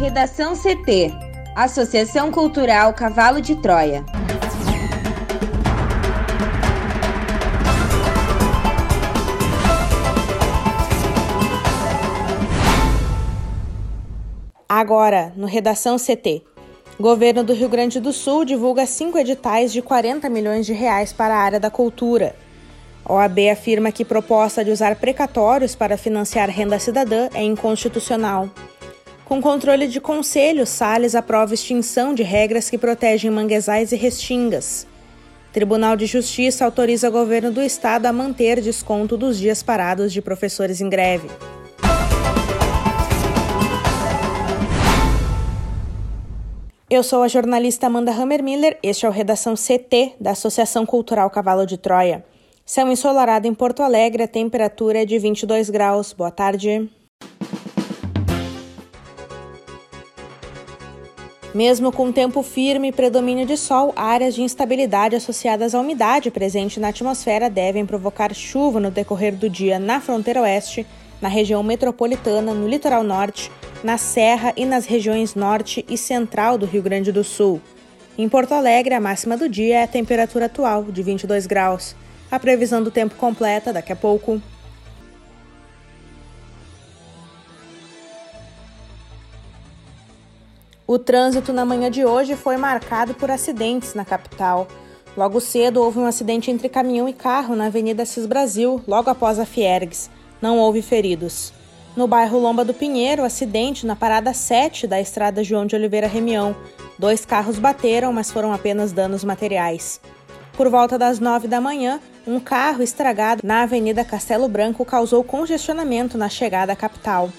Redação CT Associação Cultural Cavalo de Troia. Agora, no Redação CT. Governo do Rio Grande do Sul divulga cinco editais de 40 milhões de reais para a área da cultura. OAB afirma que proposta de usar precatórios para financiar renda cidadã é inconstitucional. Com controle de conselho, Salles aprova extinção de regras que protegem manguezais e restingas. Tribunal de Justiça autoriza o governo do estado a manter desconto dos dias parados de professores em greve. Eu sou a jornalista Amanda Hammermiller, este é o Redação CT da Associação Cultural Cavalo de Troia. Céu ensolarado em Porto Alegre, a temperatura é de 22 graus. Boa tarde. Mesmo com tempo firme e predomínio de sol, áreas de instabilidade associadas à umidade presente na atmosfera devem provocar chuva no decorrer do dia na fronteira oeste, na região metropolitana, no litoral norte na Serra e nas regiões norte e central do Rio Grande do Sul. Em Porto Alegre, a máxima do dia é a temperatura atual, de 22 graus. A previsão do tempo completa daqui a pouco. O trânsito na manhã de hoje foi marcado por acidentes na capital. Logo cedo houve um acidente entre caminhão e carro na Avenida Cis Brasil, logo após a Fiergues. Não houve feridos. No bairro Lomba do Pinheiro, acidente na parada 7 da estrada João de Oliveira Remião. Dois carros bateram, mas foram apenas danos materiais. Por volta das 9 da manhã, um carro estragado na Avenida Castelo Branco causou congestionamento na chegada à capital.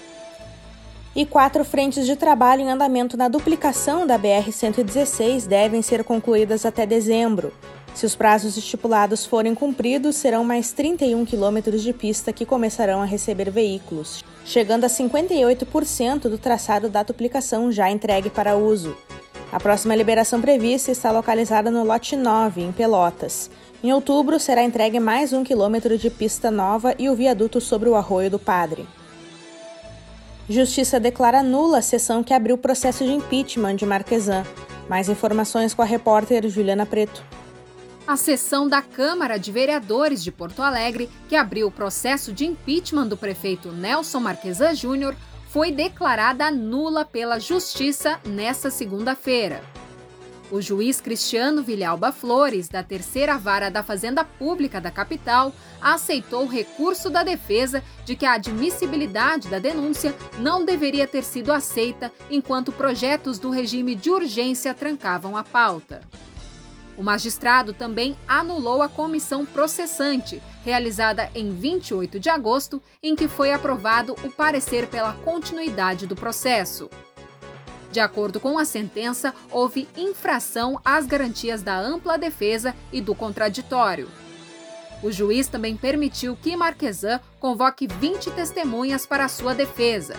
E quatro frentes de trabalho em andamento na duplicação da BR-116 devem ser concluídas até dezembro. Se os prazos estipulados forem cumpridos, serão mais 31 quilômetros de pista que começarão a receber veículos, chegando a 58% do traçado da duplicação já entregue para uso. A próxima liberação prevista está localizada no lote 9, em Pelotas. Em outubro, será entregue mais um quilômetro de pista nova e o viaduto sobre o Arroio do Padre. Justiça declara nula a sessão que abriu o processo de impeachment de Marquesan. Mais informações com a repórter Juliana Preto. A sessão da Câmara de Vereadores de Porto Alegre, que abriu o processo de impeachment do prefeito Nelson Marquesan Júnior, foi declarada nula pela Justiça nesta segunda-feira. O juiz Cristiano Vilhalba Flores, da terceira vara da Fazenda Pública da capital, aceitou o recurso da defesa de que a admissibilidade da denúncia não deveria ter sido aceita enquanto projetos do regime de urgência trancavam a pauta. O magistrado também anulou a comissão processante, realizada em 28 de agosto, em que foi aprovado o parecer pela continuidade do processo. De acordo com a sentença, houve infração às garantias da ampla defesa e do contraditório. O juiz também permitiu que Marquesan convoque 20 testemunhas para sua defesa.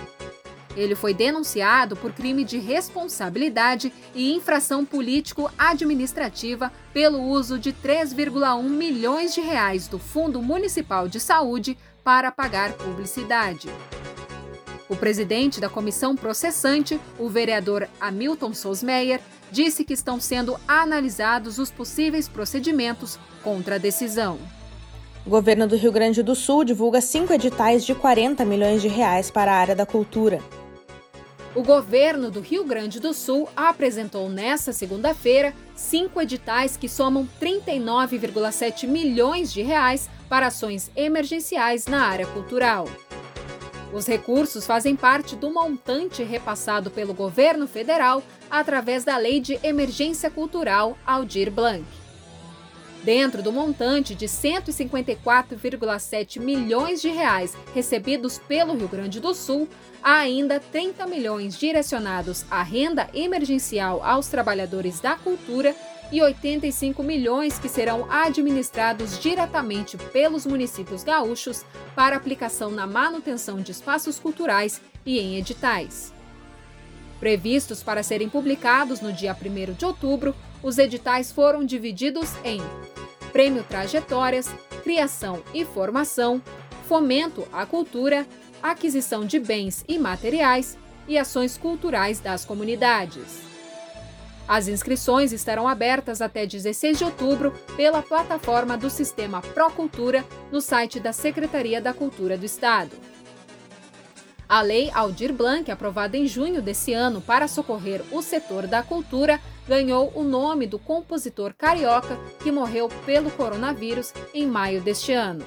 Ele foi denunciado por crime de responsabilidade e infração político-administrativa pelo uso de 3,1 milhões de reais do Fundo Municipal de Saúde para pagar publicidade. O presidente da comissão processante, o vereador Hamilton Sosmeyer, disse que estão sendo analisados os possíveis procedimentos contra a decisão. O governo do Rio Grande do Sul divulga cinco editais de 40 milhões de reais para a área da cultura. O governo do Rio Grande do Sul apresentou nesta segunda-feira cinco editais que somam 39,7 milhões de reais para ações emergenciais na área cultural. Os recursos fazem parte do montante repassado pelo governo federal através da Lei de Emergência Cultural Aldir Blanc. Dentro do montante de 154,7 milhões de reais recebidos pelo Rio Grande do Sul, há ainda 30 milhões direcionados à renda emergencial aos trabalhadores da cultura e 85 milhões que serão administrados diretamente pelos municípios gaúchos para aplicação na manutenção de espaços culturais e em editais. Previstos para serem publicados no dia 1 de outubro, os editais foram divididos em Prêmio Trajetórias, Criação e Formação, Fomento à Cultura, Aquisição de Bens e Materiais, e ações culturais das comunidades. As inscrições estarão abertas até 16 de outubro pela plataforma do Sistema Procultura no site da Secretaria da Cultura do Estado. A Lei Aldir Blanc, aprovada em junho desse ano para socorrer o setor da cultura, ganhou o nome do compositor carioca que morreu pelo coronavírus em maio deste ano.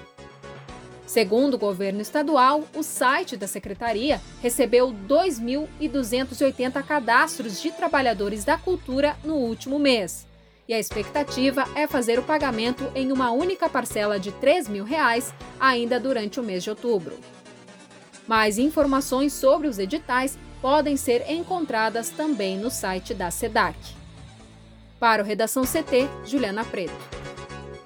Segundo o governo estadual, o site da secretaria recebeu 2.280 cadastros de trabalhadores da cultura no último mês. E a expectativa é fazer o pagamento em uma única parcela de 3 mil reais ainda durante o mês de outubro. Mais informações sobre os editais podem ser encontradas também no site da SEDAC. Para o Redação CT, Juliana Preto.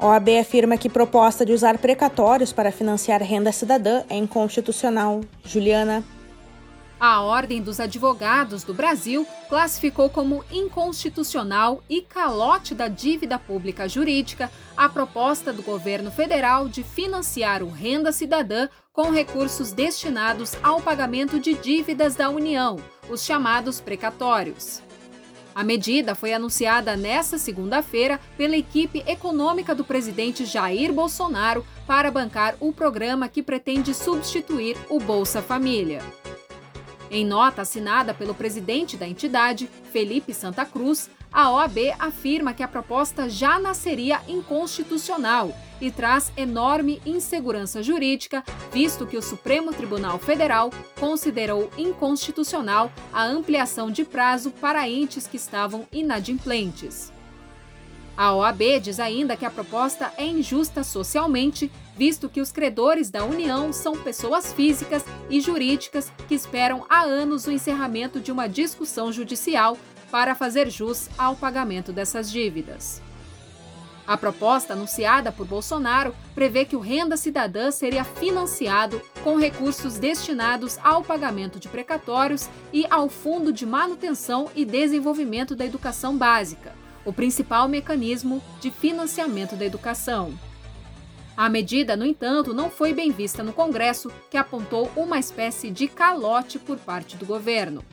OAB afirma que proposta de usar precatórios para financiar renda cidadã é inconstitucional. Juliana. A Ordem dos Advogados do Brasil classificou como inconstitucional e calote da dívida pública jurídica a proposta do governo federal de financiar o Renda Cidadã com recursos destinados ao pagamento de dívidas da União, os chamados precatórios. A medida foi anunciada nesta segunda-feira pela equipe econômica do presidente Jair Bolsonaro para bancar o programa que pretende substituir o Bolsa Família. Em nota assinada pelo presidente da entidade, Felipe Santa Cruz, a OAB afirma que a proposta já nasceria inconstitucional e traz enorme insegurança jurídica, visto que o Supremo Tribunal Federal considerou inconstitucional a ampliação de prazo para entes que estavam inadimplentes. A OAB diz ainda que a proposta é injusta socialmente, visto que os credores da União são pessoas físicas e jurídicas que esperam há anos o encerramento de uma discussão judicial para fazer jus ao pagamento dessas dívidas. A proposta anunciada por Bolsonaro prevê que o Renda Cidadã seria financiado com recursos destinados ao pagamento de precatórios e ao Fundo de Manutenção e Desenvolvimento da Educação Básica, o principal mecanismo de financiamento da educação. A medida, no entanto, não foi bem vista no Congresso, que apontou uma espécie de calote por parte do governo.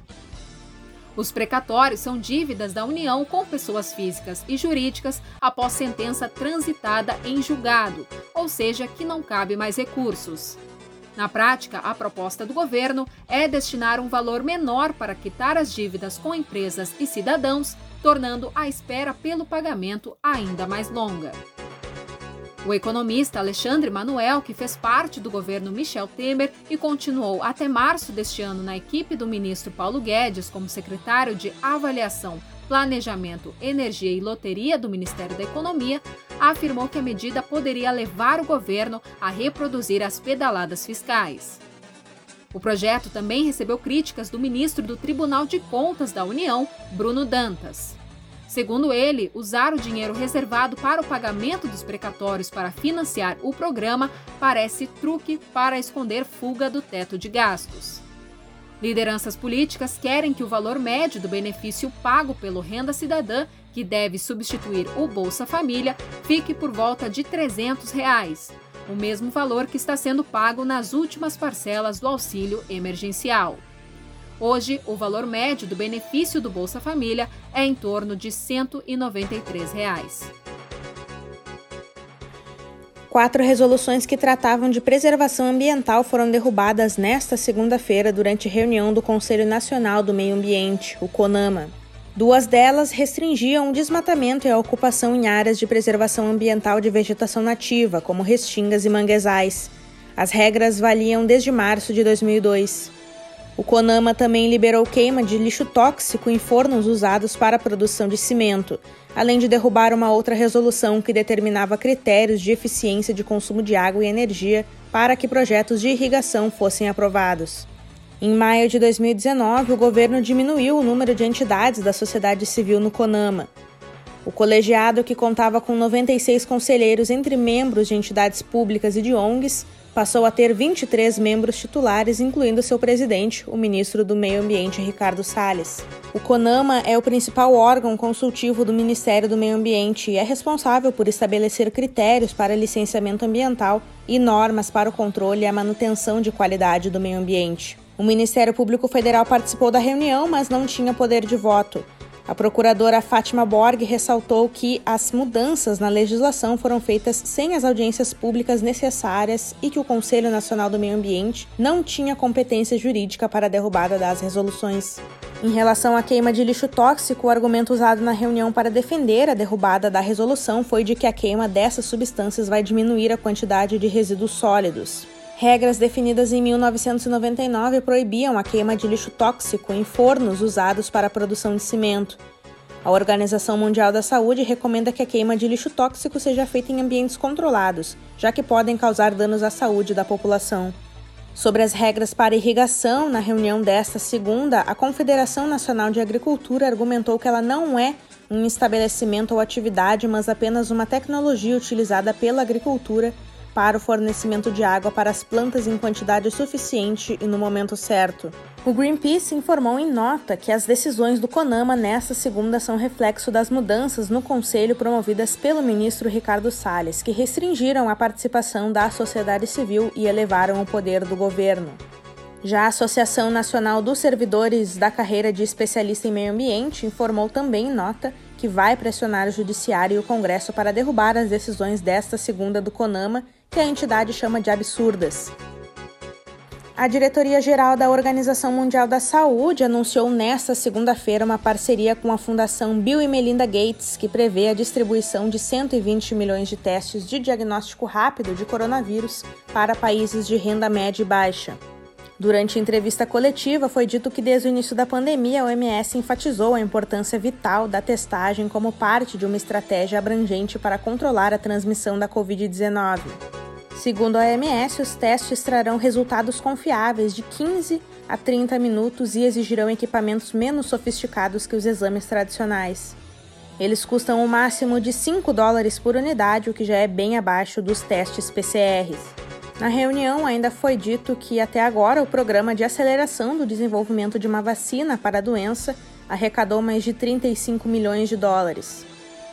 Os precatórios são dívidas da União com pessoas físicas e jurídicas após sentença transitada em julgado, ou seja, que não cabe mais recursos. Na prática, a proposta do governo é destinar um valor menor para quitar as dívidas com empresas e cidadãos, tornando a espera pelo pagamento ainda mais longa. O economista Alexandre Manuel, que fez parte do governo Michel Temer e continuou até março deste ano na equipe do ministro Paulo Guedes como secretário de Avaliação, Planejamento, Energia e Loteria do Ministério da Economia, afirmou que a medida poderia levar o governo a reproduzir as pedaladas fiscais. O projeto também recebeu críticas do ministro do Tribunal de Contas da União, Bruno Dantas. Segundo ele, usar o dinheiro reservado para o pagamento dos precatórios para financiar o programa parece truque para esconder fuga do teto de gastos. Lideranças políticas querem que o valor médio do benefício pago pelo Renda Cidadã, que deve substituir o Bolsa Família, fique por volta de 300 reais, o mesmo valor que está sendo pago nas últimas parcelas do auxílio emergencial. Hoje, o valor médio do benefício do Bolsa Família é em torno de 193 reais. Quatro resoluções que tratavam de preservação ambiental foram derrubadas nesta segunda-feira durante reunião do Conselho Nacional do Meio Ambiente, o CONAMA. Duas delas restringiam o desmatamento e a ocupação em áreas de preservação ambiental de vegetação nativa, como restingas e manguezais. As regras valiam desde março de 2002. O CONAMA também liberou queima de lixo tóxico em fornos usados para a produção de cimento, além de derrubar uma outra resolução que determinava critérios de eficiência de consumo de água e energia para que projetos de irrigação fossem aprovados. Em maio de 2019, o governo diminuiu o número de entidades da sociedade civil no CONAMA. O colegiado, que contava com 96 conselheiros entre membros de entidades públicas e de ONGs, passou a ter 23 membros titulares, incluindo seu presidente, o ministro do Meio Ambiente, Ricardo Salles. O CONAMA é o principal órgão consultivo do Ministério do Meio Ambiente e é responsável por estabelecer critérios para licenciamento ambiental e normas para o controle e a manutenção de qualidade do meio ambiente. O Ministério Público Federal participou da reunião, mas não tinha poder de voto. A procuradora Fátima Borg ressaltou que as mudanças na legislação foram feitas sem as audiências públicas necessárias e que o Conselho Nacional do Meio Ambiente não tinha competência jurídica para a derrubada das resoluções. Em relação à queima de lixo tóxico, o argumento usado na reunião para defender a derrubada da resolução foi de que a queima dessas substâncias vai diminuir a quantidade de resíduos sólidos. Regras definidas em 1999 proibiam a queima de lixo tóxico em fornos usados para a produção de cimento. A Organização Mundial da Saúde recomenda que a queima de lixo tóxico seja feita em ambientes controlados, já que podem causar danos à saúde da população. Sobre as regras para irrigação, na reunião desta segunda, a Confederação Nacional de Agricultura argumentou que ela não é um estabelecimento ou atividade, mas apenas uma tecnologia utilizada pela agricultura para o fornecimento de água para as plantas em quantidade suficiente e no momento certo. O Greenpeace informou em nota que as decisões do CONAMA nesta segunda são reflexo das mudanças no Conselho promovidas pelo ministro Ricardo Salles, que restringiram a participação da sociedade civil e elevaram o poder do governo. Já a Associação Nacional dos Servidores da Carreira de Especialista em Meio Ambiente informou também em nota que vai pressionar o Judiciário e o Congresso para derrubar as decisões desta segunda do CONAMA que a entidade chama de absurdas. A Diretoria-Geral da Organização Mundial da Saúde anunciou nesta segunda-feira uma parceria com a Fundação Bill e Melinda Gates, que prevê a distribuição de 120 milhões de testes de diagnóstico rápido de coronavírus para países de renda média e baixa. Durante entrevista coletiva, foi dito que desde o início da pandemia, a OMS enfatizou a importância vital da testagem como parte de uma estratégia abrangente para controlar a transmissão da Covid-19. Segundo a OMS, os testes trarão resultados confiáveis de 15 a 30 minutos e exigirão equipamentos menos sofisticados que os exames tradicionais. Eles custam um máximo de 5 dólares por unidade, o que já é bem abaixo dos testes PCRs. Na reunião, ainda foi dito que até agora o programa de aceleração do desenvolvimento de uma vacina para a doença arrecadou mais de 35 milhões de dólares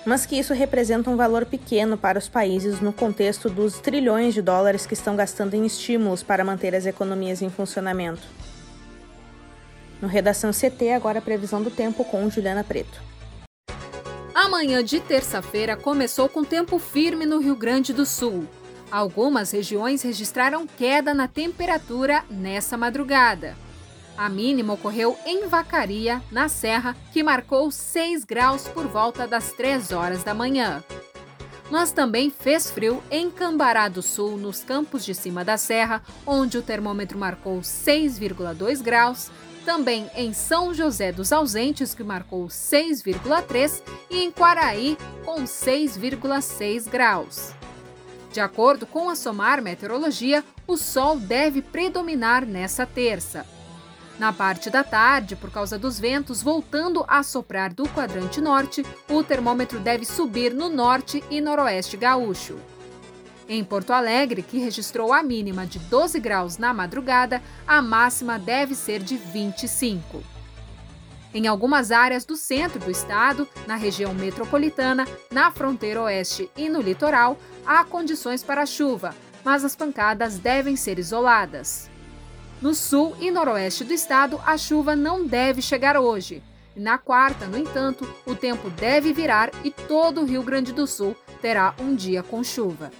mas que isso representa um valor pequeno para os países no contexto dos trilhões de dólares que estão gastando em estímulos para manter as economias em funcionamento. No Redação CT, agora a previsão do tempo com Juliana Preto. Amanhã de terça-feira começou com tempo firme no Rio Grande do Sul. Algumas regiões registraram queda na temperatura nessa madrugada. A mínima ocorreu em Vacaria, na Serra, que marcou 6 graus por volta das 3 horas da manhã. Mas também fez frio em Cambará do Sul, nos campos de cima da serra, onde o termômetro marcou 6,2 graus, também em São José dos Ausentes, que marcou 6,3, e em Quaraí, com 6,6 graus. De acordo com a SOMAR Meteorologia, o sol deve predominar nessa terça. Na parte da tarde, por causa dos ventos voltando a soprar do quadrante norte, o termômetro deve subir no norte e noroeste gaúcho. Em Porto Alegre, que registrou a mínima de 12 graus na madrugada, a máxima deve ser de 25. Em algumas áreas do centro do estado, na região metropolitana, na fronteira oeste e no litoral, há condições para chuva, mas as pancadas devem ser isoladas. No sul e noroeste do estado, a chuva não deve chegar hoje. Na quarta, no entanto, o tempo deve virar e todo o Rio Grande do Sul terá um dia com chuva.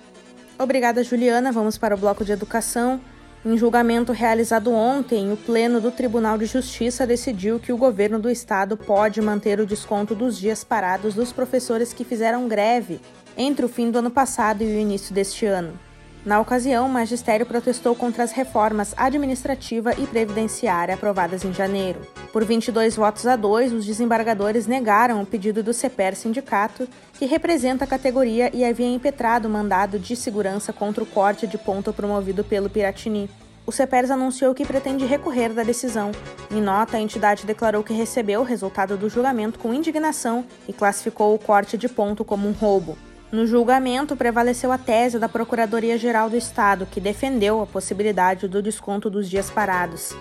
Obrigada, Juliana. Vamos para o bloco de educação. Em julgamento realizado ontem, o Pleno do Tribunal de Justiça decidiu que o governo do estado pode manter o desconto dos dias parados dos professores que fizeram greve entre o fim do ano passado e o início deste ano. Na ocasião, o magistério protestou contra as reformas administrativa e previdenciária aprovadas em janeiro. Por 22 votos a 2, os desembargadores negaram o pedido do CEPER Sindicato, que representa a categoria e havia impetrado o mandado de segurança contra o corte de ponto promovido pelo Piratini. O CEPERS anunciou que pretende recorrer da decisão. Em nota, a entidade declarou que recebeu o resultado do julgamento com indignação e classificou o corte de ponto como um roubo. No julgamento, prevaleceu a tese da Procuradoria-Geral do Estado, que defendeu a possibilidade do desconto dos dias parados.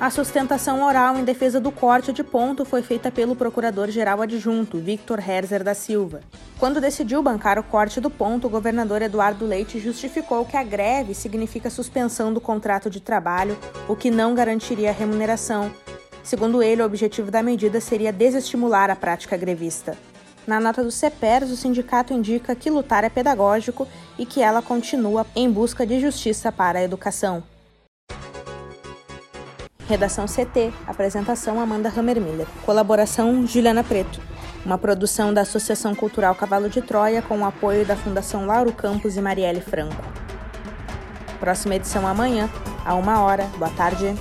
A sustentação oral em defesa do corte de ponto foi feita pelo procurador-geral adjunto, Victor Herzer da Silva. Quando decidiu bancar o corte do ponto, o governador Eduardo Leite justificou que a greve significa suspensão do contrato de trabalho, o que não garantiria a remuneração. Segundo ele, o objetivo da medida seria desestimular a prática grevista. Na nota do CEPERS, o sindicato indica que lutar é pedagógico e que ela continua em busca de justiça para a educação. Redação CT. Apresentação Amanda Hammermiller. Colaboração Juliana Preto. Uma produção da Associação Cultural Cavalo de Troia com o apoio da Fundação Lauro Campos e Marielle Franco. Próxima edição amanhã, a uma hora. Boa tarde.